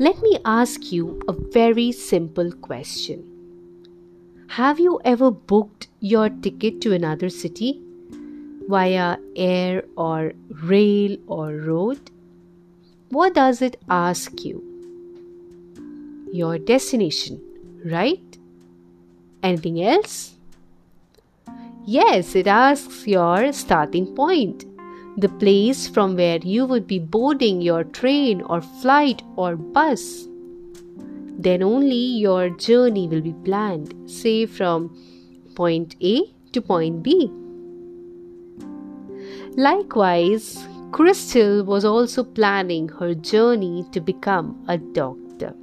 Let me ask you a very simple question. Have you ever booked your ticket to another city via air or rail or road? What does it ask you? Your destination, right? Anything else? Yes, it asks your starting point, the place from where you would be boarding your train or flight or bus. Then only your journey will be planned, say from point A to point B. Likewise, Crystal was also planning her journey to become a doctor.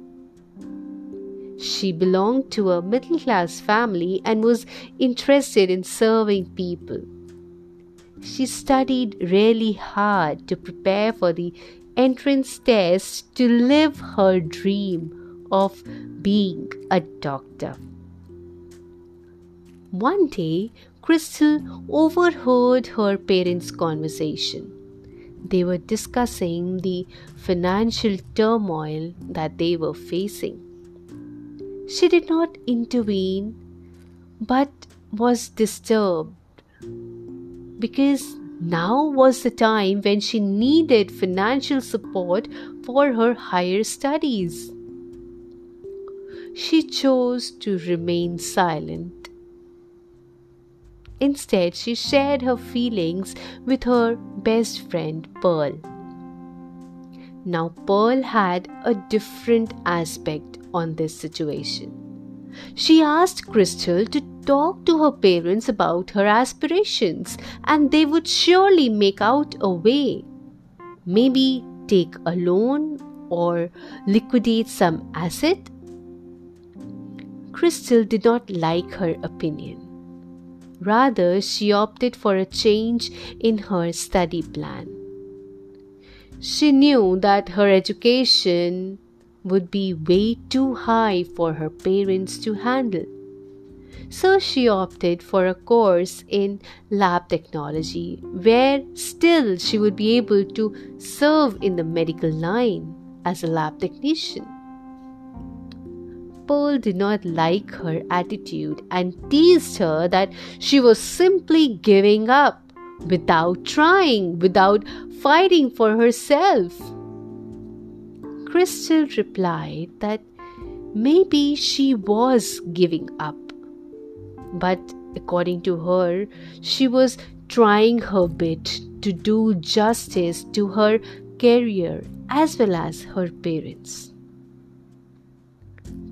She belonged to a middle class family and was interested in serving people. She studied really hard to prepare for the entrance test to live her dream of being a doctor. One day, Crystal overheard her parents' conversation. They were discussing the financial turmoil that they were facing. She did not intervene but was disturbed because now was the time when she needed financial support for her higher studies. She chose to remain silent. Instead, she shared her feelings with her best friend Pearl. Now, Pearl had a different aspect on this situation. She asked Crystal to talk to her parents about her aspirations, and they would surely make out a way. Maybe take a loan or liquidate some asset. Crystal did not like her opinion. Rather, she opted for a change in her study plan. She knew that her education would be way too high for her parents to handle. So she opted for a course in lab technology, where still she would be able to serve in the medical line as a lab technician. Pearl did not like her attitude and teased her that she was simply giving up without trying, without fighting for herself. Crystal replied that maybe she was giving up. But according to her, she was trying her bit to do justice to her career as well as her parents.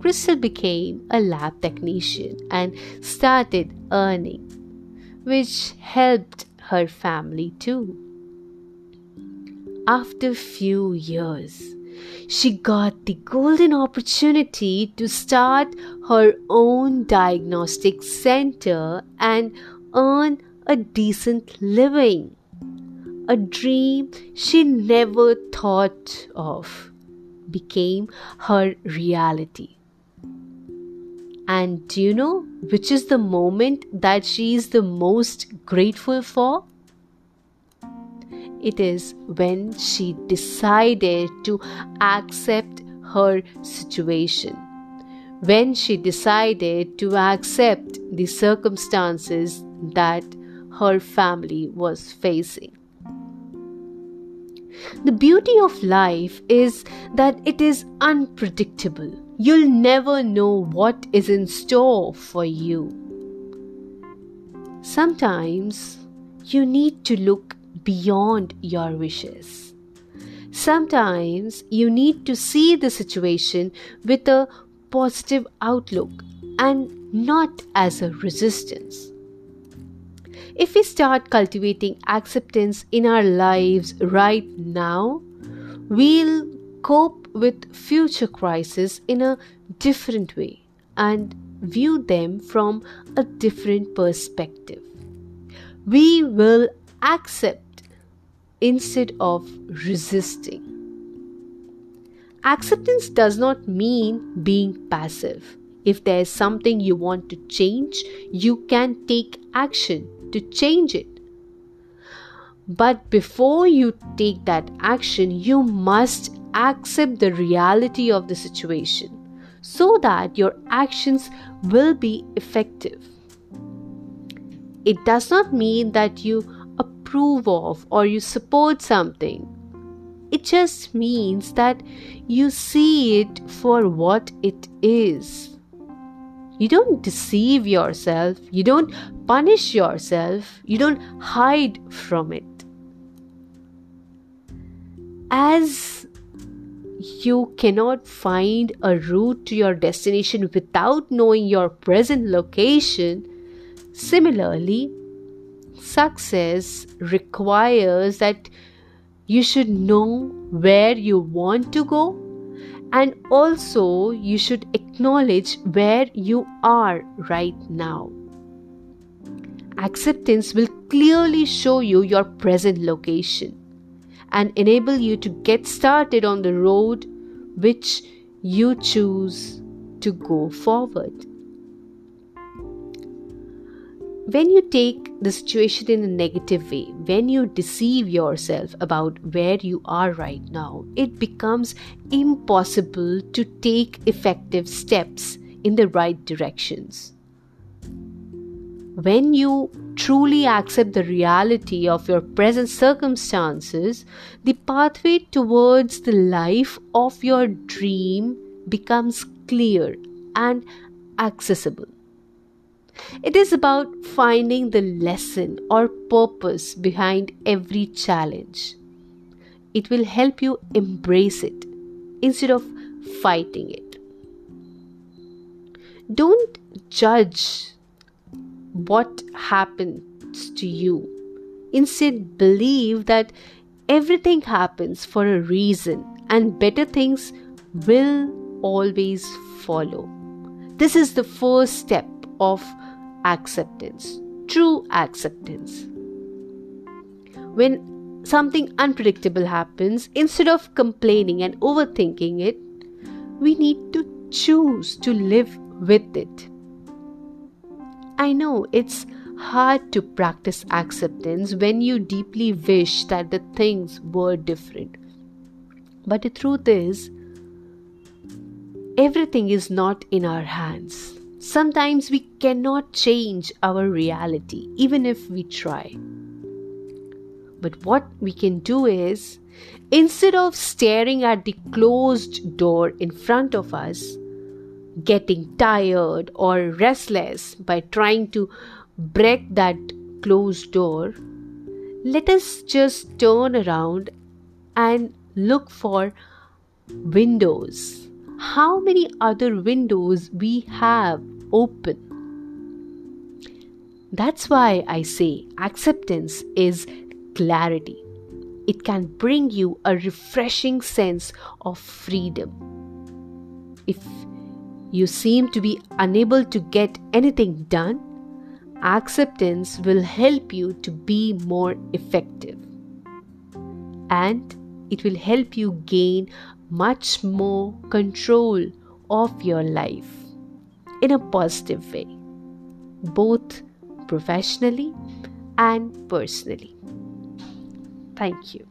Crystal became a lab technician and started earning, which helped her family too. After few years, she got the golden opportunity to start her own diagnostic center and earn a decent living. A dream she never thought of became her reality. And do you know which is the moment that she is the most grateful for? It is when she decided to accept her situation. When she decided to accept the circumstances that her family was facing. The beauty of life is that it is unpredictable. You'll never know what is in store for you. Sometimes you need to look beyond your wishes. Sometimes you need to see the situation with a positive outlook and not as a resistance. If we start cultivating acceptance in our lives right now, we'll cope with future crises in a different way and view them from a different perspective. We will accept instead of resisting. Acceptance does not mean being passive. If there is something you want to change, you can take action to change it. But before you take that action, you must accept the reality of the situation so that your actions will be effective. It does not mean that you approve of or you support something. It just means that you see it for what it is. You don't deceive yourself, you don't punish yourself, you don't hide from it. As you cannot find a route to your destination without knowing your present location, similarly, success requires that you should know where you want to go and also you should acknowledge where you are right now. Acceptance will clearly show you your present location and enable you to get started on the road which you choose to go forward when you take the situation in a negative way, when you deceive yourself about where you are right now, it becomes impossible to take effective steps in the right directions. When you truly accept the reality of your present circumstances, the pathway towards the life of your dream becomes clear and accessible. It is about finding the lesson or purpose behind every challenge. It will help you embrace it instead of fighting it. Don't judge what happens to you. Instead, believe that everything happens for a reason and better things will always follow. This is the first step of acceptance, true acceptance. When something unpredictable happens, instead of complaining and overthinking it, we need to choose to live with it. I know it's hard to practice acceptance when you deeply wish that the things were different. But the truth is, everything is not in our hands. Sometimes we cannot change our reality, even if we try. But what we can do is, instead of staring at the closed door in front of us, getting tired or restless by trying to break that closed door, let us just turn around and look for windows. How many other windows we have open. That's why I say acceptance is clarity. It can bring you a refreshing sense of freedom. If you seem to be unable to get anything done, acceptance will help you to be more effective. And it will help you gain much more control of your life in a positive way, both professionally and personally. Thank you.